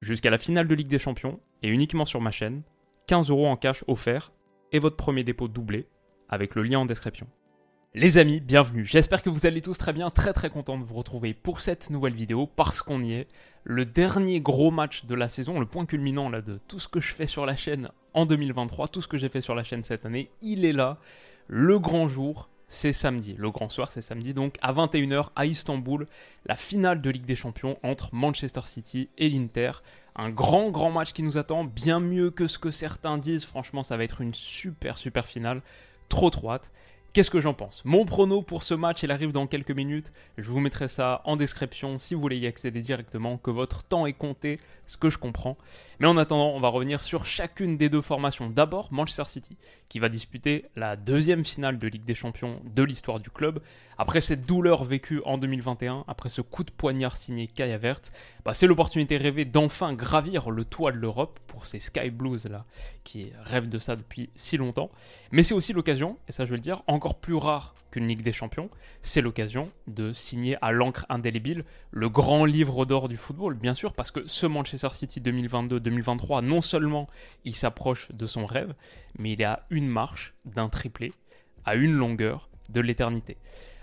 jusqu'à la finale de Ligue des Champions et uniquement sur ma chaîne, 15 euros en cash offert et votre premier dépôt doublé avec le lien en description. Les amis, bienvenue. J'espère que vous allez tous très bien, très très content de vous retrouver pour cette nouvelle vidéo parce qu'on y est. Le dernier gros match de la saison, le point culminant là de tout ce que je fais sur la chaîne en 2023, tout ce que j'ai fait sur la chaîne cette année, il est là. Le grand jour, c'est samedi. Le grand soir, c'est samedi. Donc à 21h à Istanbul, la finale de Ligue des Champions entre Manchester City et l'Inter. Un grand, grand match qui nous attend, bien mieux que ce que certains disent. Franchement, ça va être une super, super finale. Trop, trop hâte. Qu'est-ce que j'en pense? Mon prono pour ce match, il arrive dans quelques minutes. Je vous mettrai ça en description si vous voulez y accéder directement, que votre temps est compté, ce que je comprends. Mais en attendant, on va revenir sur chacune des deux formations. D'abord, Manchester City, qui va disputer la deuxième finale de Ligue des Champions de l'histoire du club. Après cette douleur vécue en 2021, après ce coup de poignard signé Kai Havertz, bah c'est l'opportunité rêvée d'enfin gravir le toit de l'Europe pour ces Sky Blues là, qui rêvent de ça depuis si longtemps. Mais c'est aussi l'occasion, et ça je vais le dire, encore plus rare qu'une Ligue des Champions, c'est l'occasion de signer à l'encre indélébile le grand livre d'or du football, bien sûr, parce que ce Manchester City 2022-2023, non seulement il s'approche de son rêve, mais il est à une marche d'un triplé, à une longueur de l'éternité.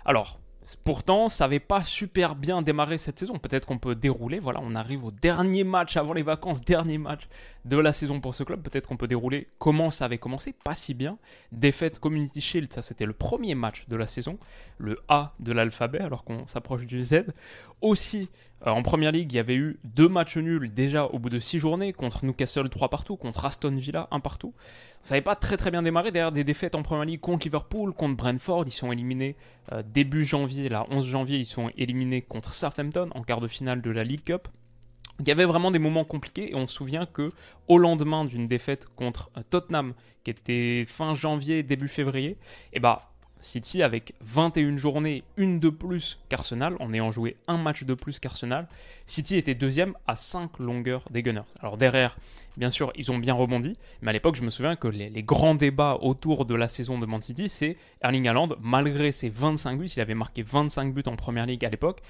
Alors, Pourtant, ça n'avait pas super bien démarré cette saison. Peut-être qu'on peut dérouler. Voilà, on arrive au dernier match avant les vacances, dernier match de la saison pour ce club. Peut-être qu'on peut dérouler comment ça avait commencé. Pas si bien. Défaite Community Shield, ça c'était le premier match de la saison. Le A de l'alphabet, alors qu'on s'approche du Z. Aussi, en première ligue, il y avait eu deux matchs nuls déjà au bout de six journées contre Newcastle 3 partout, contre Aston Villa 1 partout. Ça n'avait pas très très bien démarré derrière des défaites en première ligue contre Liverpool, contre Brentford. Ils sont éliminés euh, début janvier, là 11 janvier, ils sont éliminés contre Southampton en quart de finale de la League Cup. Il y avait vraiment des moments compliqués et on se souvient que au lendemain d'une défaite contre euh, Tottenham qui était fin janvier début février, et eh bah City avec 21 journées, une de plus qu'Arsenal, en ayant joué un match de plus qu'Arsenal. City était deuxième à 5 longueurs des Gunners. Alors derrière, bien sûr, ils ont bien rebondi, mais à l'époque, je me souviens que les, grands débats autour de la saison de Man City, c'est Erling Haaland, malgré ses 25 buts, il avait marqué 25 buts en Première Ligue à l'époque,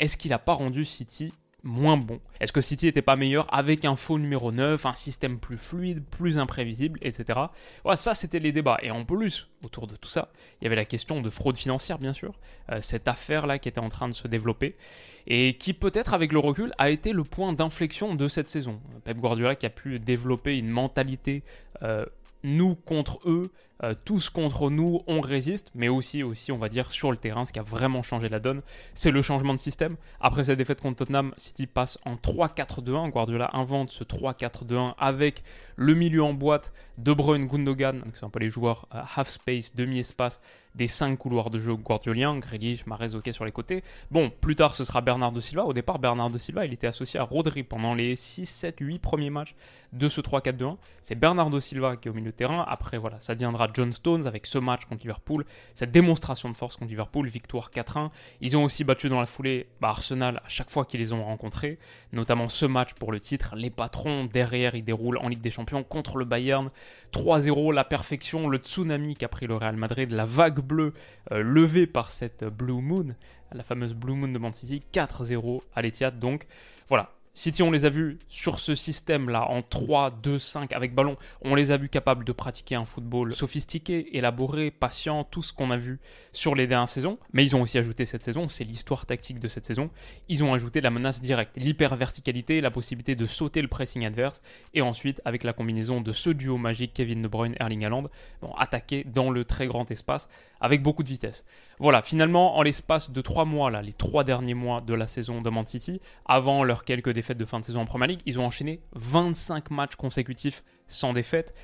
est-ce qu'il n'a pas rendu City moins bon Est-ce que City n'était pas meilleur avec un faux numéro 9, un système plus fluide, plus imprévisible, etc. Voilà, ça c'était les débats. Et en plus, autour de tout ça, il y avait la question de fraude financière, bien sûr. Euh, cette affaire-là qui était en train de se développer et qui peut-être avec le recul a été le point d'inflexion de cette saison. Pep Guardiola qui a pu développer une mentalité euh, nous contre eux, euh, tous contre nous, on résiste, mais aussi, aussi, on va dire, sur le terrain, ce qui a vraiment changé la donne, c'est le changement de système. Après cette défaite contre Tottenham, City passe en 3-4-2-1. Guardiola invente ce 3-4-2-1 avec le milieu en boîte, De Bruyne, Gundogan, donc c'est un peu les joueurs euh, half space, demi-espace, des 5 couloirs de jeu guardiolien, Grealish, Mahrez, ok sur les côtés. Bon, plus tard, ce sera Bernardo Silva. Au départ, Bernardo Silva, il était associé à Rodri pendant les 6, 7, 8 premiers matchs de ce 3-4-2-1. C'est Bernardo Silva qui est au milieu de terrain. Après, voilà, ça deviendra John Stones avec ce match contre Liverpool, cette démonstration de force contre Liverpool, victoire 4-1. Ils ont aussi battu dans la foulée bah, Arsenal à chaque fois qu'ils les ont rencontrés, notamment ce match pour le titre. Les patrons derrière, ils déroulent en Ligue des Champions contre le Bayern. 3-0, la perfection, le tsunami qu'a pris le Real Madrid, la vague bleue euh, levée par cette Blue Moon, la fameuse Blue Moon de Man City, 4-0 à l'Etihad. Donc voilà, City, on les a vus sur ce système-là, en 3, 2, 5, avec ballon, on les a vus capables de pratiquer un football sophistiqué, élaboré, patient, tout ce qu'on a vu sur les dernières saisons. Mais ils ont aussi ajouté cette saison, c'est l'histoire tactique de cette saison, ils ont ajouté la menace directe, l'hyper-verticalité, la possibilité de sauter le pressing adverse, et ensuite, avec la combinaison de ce duo magique Kevin De Bruyne, Erling Haaland, bon, attaquer dans le très grand espace avec beaucoup de vitesse. Voilà, finalement, en l'espace de 3 mois, là, les 3 derniers mois de la saison de avant leurs quelques défaites de fin de saison en Premier League, ils ont enchaîné 25 matchs consécutifs sans défaite.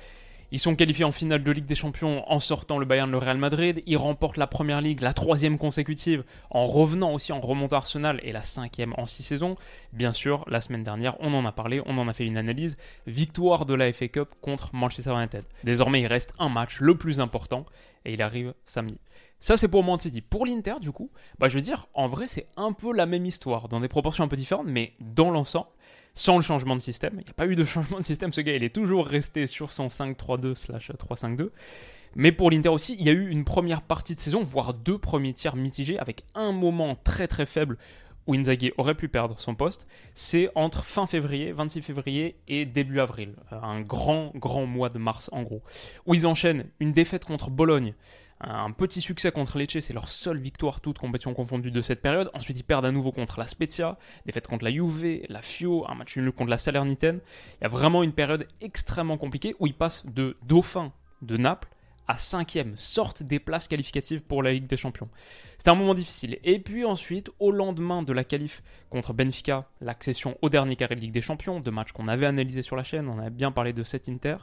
Ils sont qualifiés en finale de Ligue des Champions en sortant le Bayern le Real Madrid. Ils remportent la Première Ligue, la troisième consécutive, en revenant aussi en remontant Arsenal et la cinquième en six saisons. Bien sûr, la semaine dernière, on en a parlé, on en a fait une analyse. Victoire de la FA Cup contre Manchester United. Désormais, il reste un match, le plus important, et il arrive samedi. Ça, c'est pour Man City. Pour l'Inter, du coup, bah, je veux dire, en vrai, c'est un peu la même histoire, dans des proportions un peu différentes, mais dans l'ensemble, sans le changement de système. Il n'y a pas eu de changement de système. Ce gars, il est toujours resté sur son 5-3-2/3-5-2. Mais pour l'Inter aussi, il y a eu une première partie de saison, voire deux premiers tiers mitigés, avec un moment très très faible où Inzaghi aurait pu perdre son poste, c'est entre fin février, 26 février et début avril. Un grand, grand mois de mars en gros. Où ils enchaînent une défaite contre Bologne, un petit succès contre Lecce, c'est leur seule victoire toute compétition confondue de cette période. Ensuite, ils perdent à nouveau contre la Spezia, défaite contre la Juve, la Fio, un match nul contre la Salernitaine. Il y a vraiment une période extrêmement compliquée où ils passent de dauphin de Naples à cinquième, sortent des places qualificatives pour la Ligue des Champions. C'était un moment difficile. Et puis ensuite, au lendemain de la qualif contre Benfica, l'accession au dernier carré de Ligue des Champions, deux matchs qu'on avait analysés sur la chaîne, on avait bien parlé de cet Inter.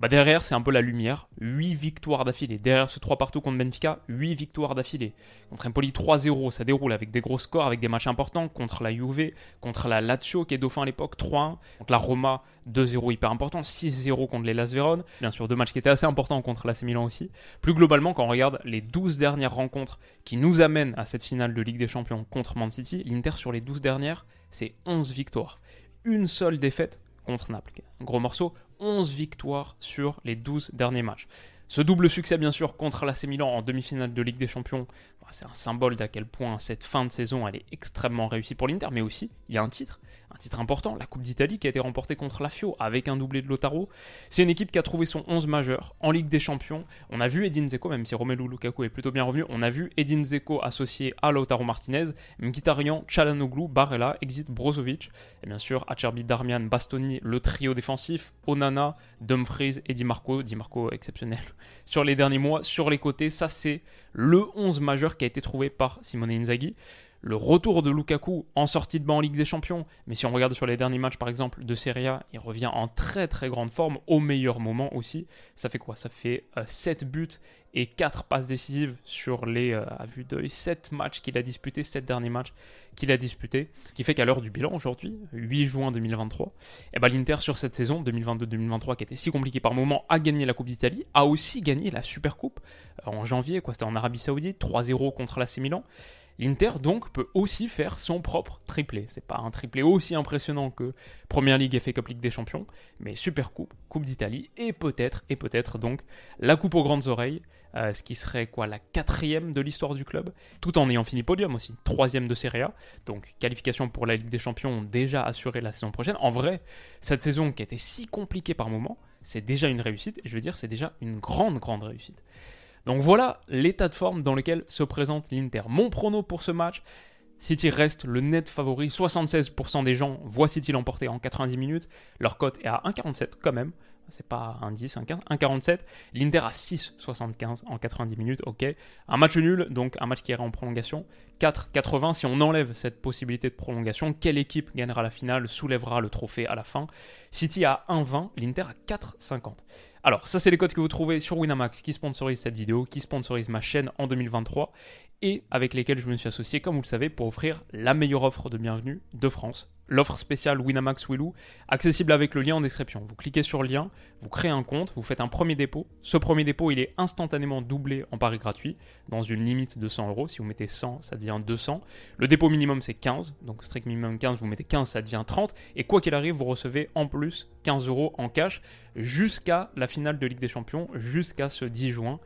Bah derrière, c'est un peu la lumière. 8 victoires d'affilée. Derrière ce 3 partout contre Benfica, 8 victoires d'affilée. Contre Empoli 3-0, ça déroule avec des gros scores, avec des matchs importants. Contre la Juve, contre la Lazio qui est dauphin à l'époque, 3-1. Contre la Roma, 2-0 hyper important. 6-0 contre les Las Véron. Bien sûr, deux matchs qui étaient assez importants contre l'AC Milan aussi. Plus globalement, quand on regarde les 12 dernières rencontres qui nous amènent à cette finale de Ligue des Champions contre Man City, l'Inter sur les 12 dernières, c'est 11 victoires. Une seule défaite contre Naples. gros morceau, 11 victoires sur les 12 derniers matchs. Ce double succès, bien sûr, contre l'AC Milan en demi-finale de Ligue des Champions, bah, c'est un symbole d'à quel point cette fin de saison elle est extrêmement réussie pour l'Inter, mais aussi il y a un titre un titre important, la Coupe d'Italie qui a été remportée contre la Fio avec un doublé de Lotaro. C'est une équipe qui a trouvé son 11 majeur en Ligue des Champions. On a vu Edin Zeko, même si Romelu Lukaku est plutôt bien revenu, on a vu Edin Zeko associé à Lautaro Martinez, Mkhitaryan, Chalanoglu, Barella, Exit Brozovic, et bien sûr Acerbi, Darmian, Bastoni, le trio défensif, Onana, Dumfries et Di Marco, Di Marco exceptionnel sur les derniers mois. Sur les côtés, ça c'est le 11 majeur qui a été trouvé par Simone Inzaghi le retour de Lukaku en sortie de banc en Ligue des Champions, mais si on regarde sur les derniers matchs par exemple de Serie A, il revient en très très grande forme, au meilleur moment aussi. Ça fait quoi? Ça fait 7 euh, buts et 4 passes décisives sur les, euh, à vue d'œil, 7 matchs qu'il a disputés, 7 derniers matchs qu'il a disputés. Ce qui fait qu'à l'heure du bilan aujourd'hui, 8 juin 2023, eh ben, l'Inter sur cette saison 2022-2023 qui était si compliquée par moment a gagné la Coupe d'Italie, a aussi gagné la Super Coupe euh, en janvier, quoi, c'était en Arabie Saoudite, 3-0 contre l'AC Milan. L'Inter donc peut aussi faire son propre triplé. C'est pas un triplé aussi impressionnant que Première Ligue et FA Cup Ligue des Champions, mais Super Coupe, Coupe d'Italie et peut-être et peut-être donc la Coupe aux grandes oreilles, euh, ce qui serait quoi la quatrième de l'histoire du club, tout en ayant fini podium aussi, troisième de Serie A, donc qualification pour la Ligue des Champions déjà assurée la saison prochaine. En vrai, cette saison qui a été si compliquée par moments, c'est déjà une réussite. Et je veux dire, c'est déjà une grande grande réussite. Donc voilà l'état de forme dans lequel se présente l'Inter. Mon prono pour ce match, City reste le net favori. 76% des gens voient City l'emporter en 90 minutes. Leur cote est à 1,47 quand même. C'est pas un 10, un 15, 1,47. L'Inter à 6,75 en 90 minutes, ok. Un match nul, donc un match qui ira en prolongation. 4,80 si on enlève cette possibilité de prolongation. Quelle équipe gagnera la finale, soulèvera le trophée à la fin? City à 1,20, l'Inter à 4,50. Alors, ça, c'est les codes que vous trouvez sur Winamax qui sponsorise cette vidéo, qui sponsorise ma chaîne en 2023 et avec lesquels je me suis associé, comme vous le savez, pour offrir la meilleure offre de bienvenue de France l'offre spéciale Winamax Willou, accessible avec le lien en description. Vous cliquez sur le lien, vous créez un compte, vous faites un premier dépôt. Ce premier dépôt, il est instantanément doublé en pari gratuit, dans une limite de 100 euros. Si vous mettez 100, ça devient 200. Le dépôt minimum, c'est 15, donc strict minimum 15, vous mettez 15, ça devient 30. Et quoi qu'il arrive, vous recevez en plus 15 euros en cash jusqu'à la finale de Ligue des Champions, jusqu'à ce 10 juin.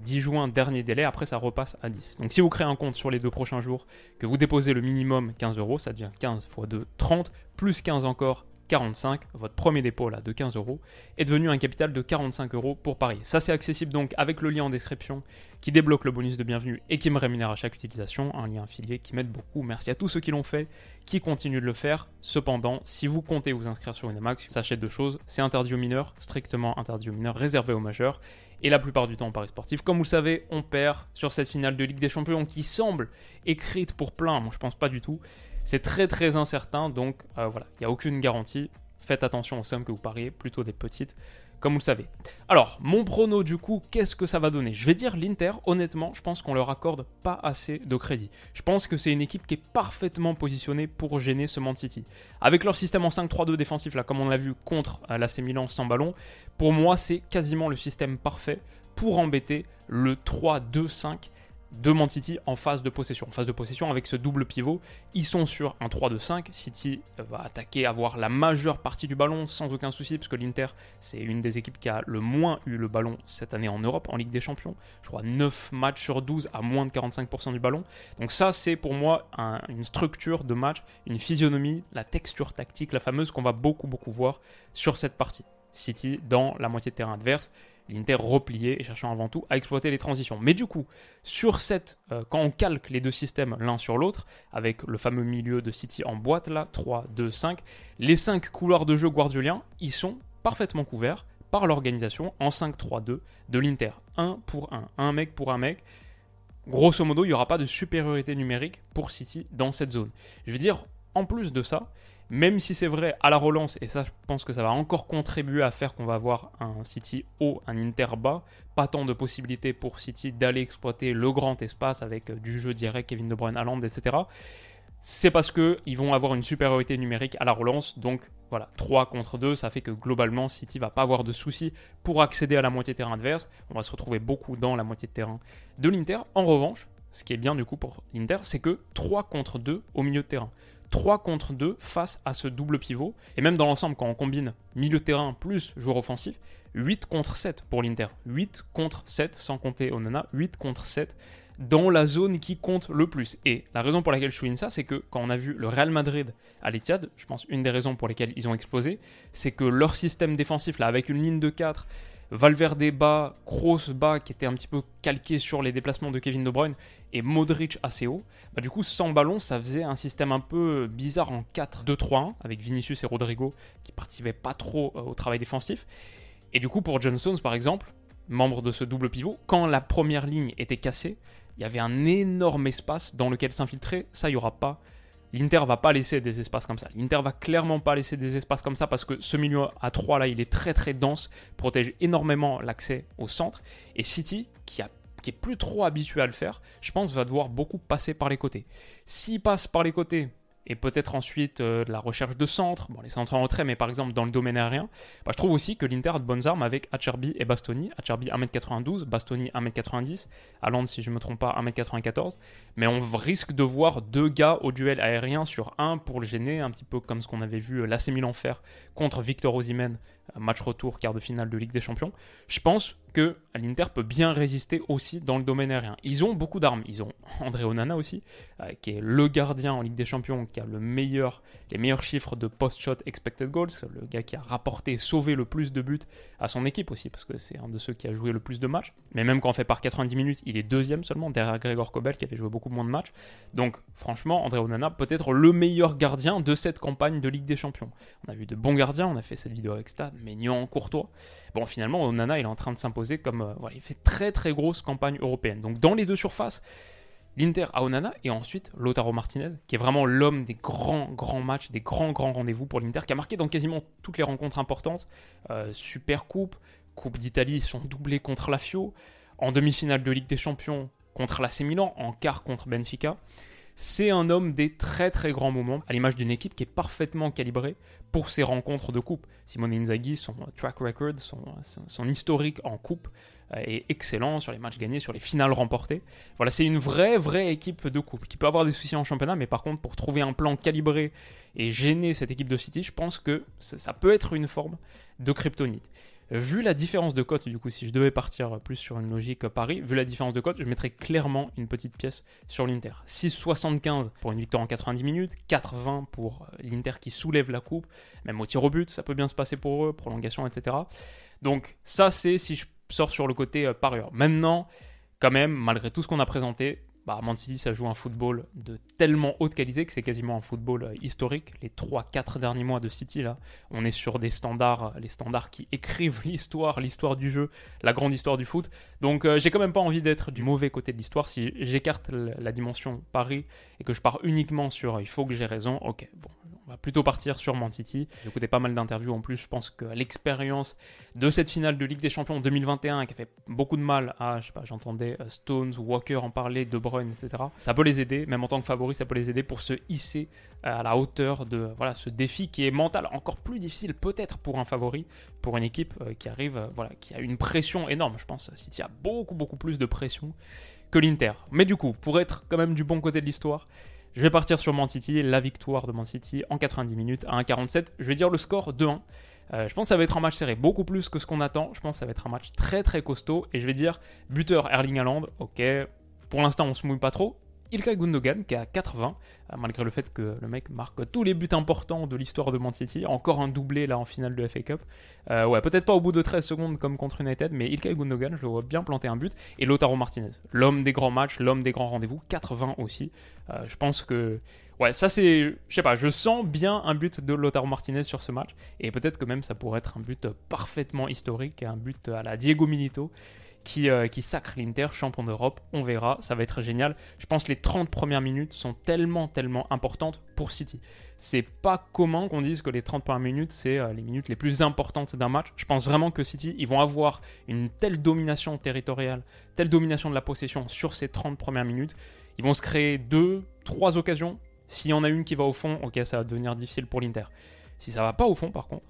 10 euh, juin, dernier délai, après ça repasse à 10. Donc si vous créez un compte sur les deux prochains jours, que vous déposez le minimum 15 euros, ça devient 15 x 2, 30, plus 15 encore, 45, votre premier dépôt là de 15 euros est devenu un capital de 45 euros pour parier. Ça c'est accessible donc avec le lien en description qui débloque le bonus de bienvenue et qui me rémunère à chaque utilisation, un lien affilié qui m'aide beaucoup. Merci à tous ceux qui l'ont fait, qui continuent de le faire. Cependant, si vous comptez vous inscrire sur Winamax, sachez deux choses, c'est interdit aux mineurs, strictement interdit aux mineurs, réservé aux majeurs et la plupart du temps Paris sportif. Comme vous le savez, on perd sur cette finale de Ligue des Champions qui semble écrite pour plein, moi je pense pas du tout. C'est très très incertain, donc euh, voilà, il n'y a aucune garantie. Faites attention aux sommes que vous pariez, plutôt des petites, comme vous le savez. Alors, mon prono du coup, qu'est-ce que ça va donner? Je vais dire l'Inter, honnêtement, je pense qu'on leur accorde pas assez de crédit. Je pense que c'est une équipe qui est parfaitement positionnée pour gêner ce Man City. Avec leur système en 5-3-2 défensif, là, comme on l'a vu contre euh, l'AC Milan sans ballon, pour moi, c'est quasiment le système parfait pour embêter le 3-2-5 de Man City en phase de possession. En phase de possession avec ce double pivot, ils sont sur un 3-2-5. City va attaquer, avoir la majeure partie du ballon sans aucun souci, parce que l'Inter, c'est une des équipes qui a le moins eu le ballon cette année en Europe, en Ligue des Champions. Je crois 9 matchs sur 12 à moins de 45% du ballon. Donc ça, c'est pour moi une structure de match, une physionomie, la texture tactique, la fameuse qu'on va beaucoup, beaucoup voir sur cette partie. City dans la moitié de terrain adverse l'Inter replié et cherchant avant tout à exploiter les transitions. Mais du coup, sur cette, euh, quand on calque les deux systèmes l'un sur l'autre, avec le fameux milieu de City en boîte là, 3, 2, 5, les 5 couloirs de jeu guardioliens, ils sont parfaitement couverts par l'organisation en 5-3-2 de l'Inter. Un pour un, un mec pour un mec. Grosso modo, il n'y aura pas de supériorité numérique pour City dans cette zone. Je veux dire, en plus de ça, même si c'est vrai à la relance, et ça je pense que ça va encore contribuer à faire qu'on va avoir un City haut, un Inter bas, pas tant de possibilités pour City d'aller exploiter le grand espace avec euh, du jeu direct, Kevin De Bruyne, Haaland, etc. C'est parce qu'ils vont avoir une supériorité numérique à la relance, donc voilà, 3 contre 2, ça fait que globalement City va pas avoir de soucis pour accéder à la moitié de terrain adverse. On va se retrouver beaucoup dans la moitié de terrain de l'Inter. En revanche, ce qui est bien du coup pour l'Inter, c'est que 3 contre 2 au milieu de terrain. 3 contre 2 face à ce double pivot. Et même dans l'ensemble, quand on combine milieu terrain plus joueur offensif, 8 contre 7 pour l'Inter. 8 contre 7, sans compter Onana, 8 contre 7 dans la zone qui compte le plus. Et la raison pour laquelle je souligne ça, c'est que quand on a vu le Real Madrid à l'Etihad, je pense une des raisons pour lesquelles ils ont explosé, c'est que leur système défensif, là, avec une ligne de 4, Valverde bas, Kroos bas, qui était un petit peu calqué sur les déplacements de Kevin De Bruyne, et Modric assez haut, bah du coup, sans ballon, ça faisait un système un peu bizarre en 4-2-3-1, avec Vinicius et Rodrigo qui participaient pas trop euh, au travail défensif. Et du coup, pour John Stones, par exemple, membre de ce double pivot, quand la première ligne était cassée, il y avait un énorme espace dans lequel s'infiltrer. Ça, il n'y aura pas L'Inter va pas laisser des espaces comme ça. L'Inter va clairement pas laisser des espaces comme ça parce que ce milieu à 3 là, il est très très dense, protège énormément l'accès au centre. Et City, qui, a, qui est plus trop habitué à le faire, je pense va devoir beaucoup passer par les côtés. S'il passe par les côtés, et peut-être ensuite euh, de la recherche de centres, bon, les centres en retrait, mais par exemple dans le domaine aérien, bah, je trouve aussi que l'Inter a de bonnes armes avec Acerbi et Bastoni. Acerbi 1m92, Bastoni 1m90, Allende si je ne me trompe pas 1m94, mais on risque de voir deux gars au duel aérien sur un pour le gêner, un petit peu comme ce qu'on avait vu euh, l'AC Milan faire contre Victor Osimhen match retour, quart de finale de Ligue des Champions, je pense que l'Inter peut bien résister aussi dans le domaine aérien. Ils ont beaucoup d'armes. Ils ont André Onana aussi, euh, qui est le gardien en Ligue des Champions, qui a le meilleur, les meilleurs chiffres de post-shot expected goals, le gars qui a rapporté, sauvé le plus de buts à son équipe aussi, parce que c'est un de ceux qui a joué le plus de matchs. Mais même quand on fait par 90 minutes, il est deuxième seulement, derrière Gregor Kobel, qui avait joué beaucoup moins de matchs. Donc franchement, André Onana peut être le meilleur gardien de cette campagne de Ligue des Champions. On a vu de bons gardiens, on a fait cette vidéo avec Stade, Maignan, Courtois. Bon, finalement, Onana, il est en train de s'imposer comme. Euh, il fait très très grosse campagne européenne. Donc, dans les deux surfaces, l'Inter à Onana et ensuite Lautaro Martinez, qui est vraiment l'homme des grands grands matchs, des grands grands rendez-vous pour l'Inter, qui a marqué dans quasiment toutes les rencontres importantes. Euh, Super Coupe, Coupe d'Italie, ils sont doublés contre la Fio. En demi-finale de Ligue des Champions contre l'AC Milan, en quart contre Benfica. C'est un homme des très très grands moments, à l'image d'une équipe qui est parfaitement calibrée pour ses rencontres de coupe. Simone Inzaghi, son track record, son, historique en coupe euh, est excellent sur les matchs gagnés, sur les finales remportées. Voilà, c'est une vraie, vraie équipe de coupe qui peut avoir des soucis en championnat, mais par contre, pour trouver un plan calibré et gêner cette équipe de City, je pense que ça peut être une forme de kryptonite. Vu la différence de cote, du coup, si je devais partir plus sur une logique Paris, vu la différence de cote, je mettrais clairement une petite pièce sur l'Inter. 6,75 pour une victoire en 90 minutes, 4,20 pour euh, l'Inter qui soulève la coupe, même au tir au but, ça peut bien se passer pour eux, prolongation, etc. Donc ça, c'est si je sors sur le côté euh, parieur. Maintenant, quand même, malgré tout ce qu'on a présenté, bah, Man City, ça joue un football de tellement haute qualité que c'est quasiment un football euh, historique. Les 3-4 derniers mois de City, là, on est sur des standards, euh, les standards qui écrivent l'histoire, l'histoire du jeu, la grande histoire du foot. Donc euh, j'ai quand même pas envie d'être du mauvais côté de l'histoire. Si j'écarte la dimension Paris et que je pars uniquement sur il faut que j'ai raison, ok, bon, on va plutôt partir sur Man City. J'ai écouté pas mal d'interviews en plus. Je pense que l'expérience de cette finale de Ligue des Champions 2021 qui a fait beaucoup de mal à, je sais pas, j'entendais euh, Stones, Walker en parler, De Bruyne, etc. Ça peut les aider, même en tant que favori, ça peut les aider pour se hisser euh, à la hauteur de voilà ce défi qui est mental, encore plus difficile peut-être pour un favori, pour une équipe euh, qui arrive, voilà, qui a une pression énorme. Je pense City a beaucoup beaucoup plus de pression que l'Inter. Mais du coup, pour être quand même du bon côté de l'histoire, je vais partir sur Man City, la victoire de Man City en 90 minutes à 1,47. Je vais dire le score 2-1. Euh, je pense que ça va être un match serré, beaucoup plus que ce qu'on attend. Je pense que ça va être un match très très costaud. Et je vais dire buteur Erling Haaland, ok. Pour l'instant, on se mouille pas trop. Ilkay Gundogan qui à 80, euh, malgré le fait que le mec marque tous les buts importants de l'histoire de Man City. Encore un doublé là en finale de FA Cup. Euh, ouais, peut-être pas au bout de 13 secondes comme contre United, mais Ilkay Gundogan, je le vois bien planter un but. Et Lautaro Martinez, l'homme des grands matchs, l'homme des grands rendez-vous, 80 aussi. Euh, je pense que ouais, ça c'est, je sais pas, je sens bien un but de Lautaro Martinez sur ce match, et peut-être que même ça pourrait être un but parfaitement historique, un but à la Diego Milito, qui, euh, sacre l'Inter champion d'Europe. On verra, ça va être génial. Je pense que les 30 premières minutes sont tellement, tellement importantes pour City. C'est pas commun qu'on dise que les 30 premières minutes, c'est euh, les minutes les plus importantes d'un match. Je pense vraiment que City, ils vont avoir une telle domination territoriale, telle domination de la possession sur ces 30 premières minutes. Ils vont se créer deux, trois occasions. S'il y en a une qui va au fond, ok, ça va devenir difficile pour l'Inter. Si ça va pas au fond, par contre,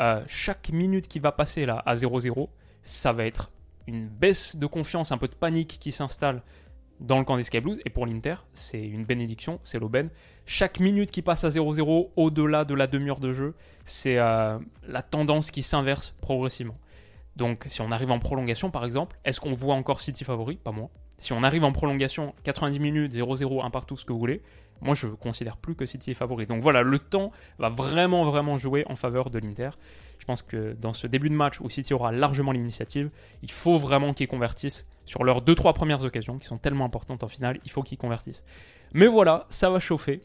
euh, chaque minute qui va passer là à 0-0, ça va être une baisse de confiance, un peu de panique qui s'installe dans le camp des Sky Blues. Et pour l'Inter, c'est une bénédiction, c'est l'aubaine. Chaque minute qui passe à 0-0 au-delà de la demi-heure de jeu, c'est euh, la tendance qui s'inverse progressivement. Donc si on arrive en prolongation par exemple, est-ce qu'on voit encore City favori? Pas moi. Si on arrive en prolongation 90 minutes, 0-0, un partout, ce que vous voulez, moi je considère plus que City est favori. Donc voilà, le temps va vraiment vraiment jouer en faveur de l'Inter. Je pense que dans ce début de match où City aura largement l'initiative, il faut vraiment qu'ils convertissent sur leurs 2-3 premières occasions qui sont tellement importantes en finale, il faut qu'ils convertissent. Mais voilà, ça va chauffer.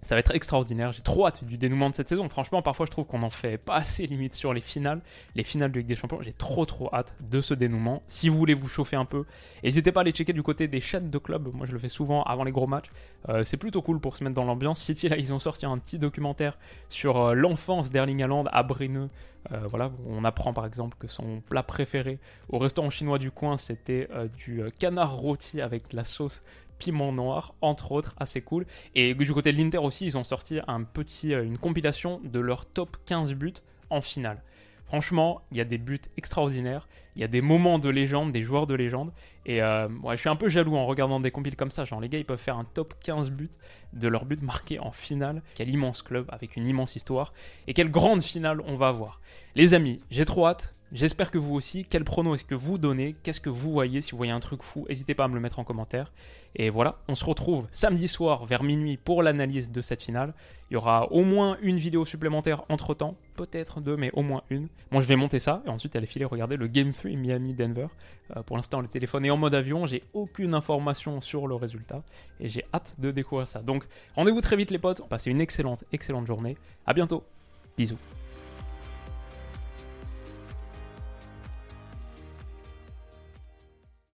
Ça va être extraordinaire. J'ai trop hâte du dénouement de cette saison. Franchement, parfois, je trouve qu'on en fait pas assez limite sur les finales, les finales de Ligue des Champions. J'ai trop trop hâte de ce dénouement. Si vous voulez vous chauffer un peu, n'hésitez pas à aller checker du côté des chaînes de clubs. Moi, je le fais souvent avant les gros matchs. Euh, c'est plutôt cool pour se mettre dans l'ambiance. City, là, ils ont sorti un petit documentaire sur euh, l'enfance d'Erling Haaland à Brenneux. Euh, voilà, on apprend par exemple que son plat préféré au restaurant chinois du coin, c'était du canard rôti avec la sauce Piment Noir, entre autres, assez cool. Et du côté de l'Inter aussi, ils ont sorti un petit, euh, une compilation de leurs top 15 buts en finale. Franchement, il y a des buts extraordinaires, il y a des moments de légende, des joueurs de légende. Et euh, je suis un peu jaloux en regardant des compiles comme ça. Genre, les gars, ils peuvent faire un top 15 buts de leurs buts marqués en finale. Quel immense club avec une immense histoire. Et quelle grande finale on va avoir. Les amis, j'ai trop hâte. J'espère que vous aussi. Quel prono est-ce que vous donnez? Qu'est-ce que vous voyez Si vous voyez un truc fou, n'hésitez pas à me le mettre en commentaire. Et voilà, on se retrouve samedi soir vers minuit pour l'analyse de cette finale. Il y aura au moins une vidéo supplémentaire entre temps, peut-être deux, mais au moins une. Moi, je vais monter ça et ensuite aller filer regarder le Game 3 Miami-Denver. Euh, pour l'instant, le téléphone est en mode avion, j'ai aucune information sur le résultat et j'ai hâte de découvrir ça. Donc, rendez-vous très vite, les potes. Passez une excellente, excellente journée. À bientôt. Bisous.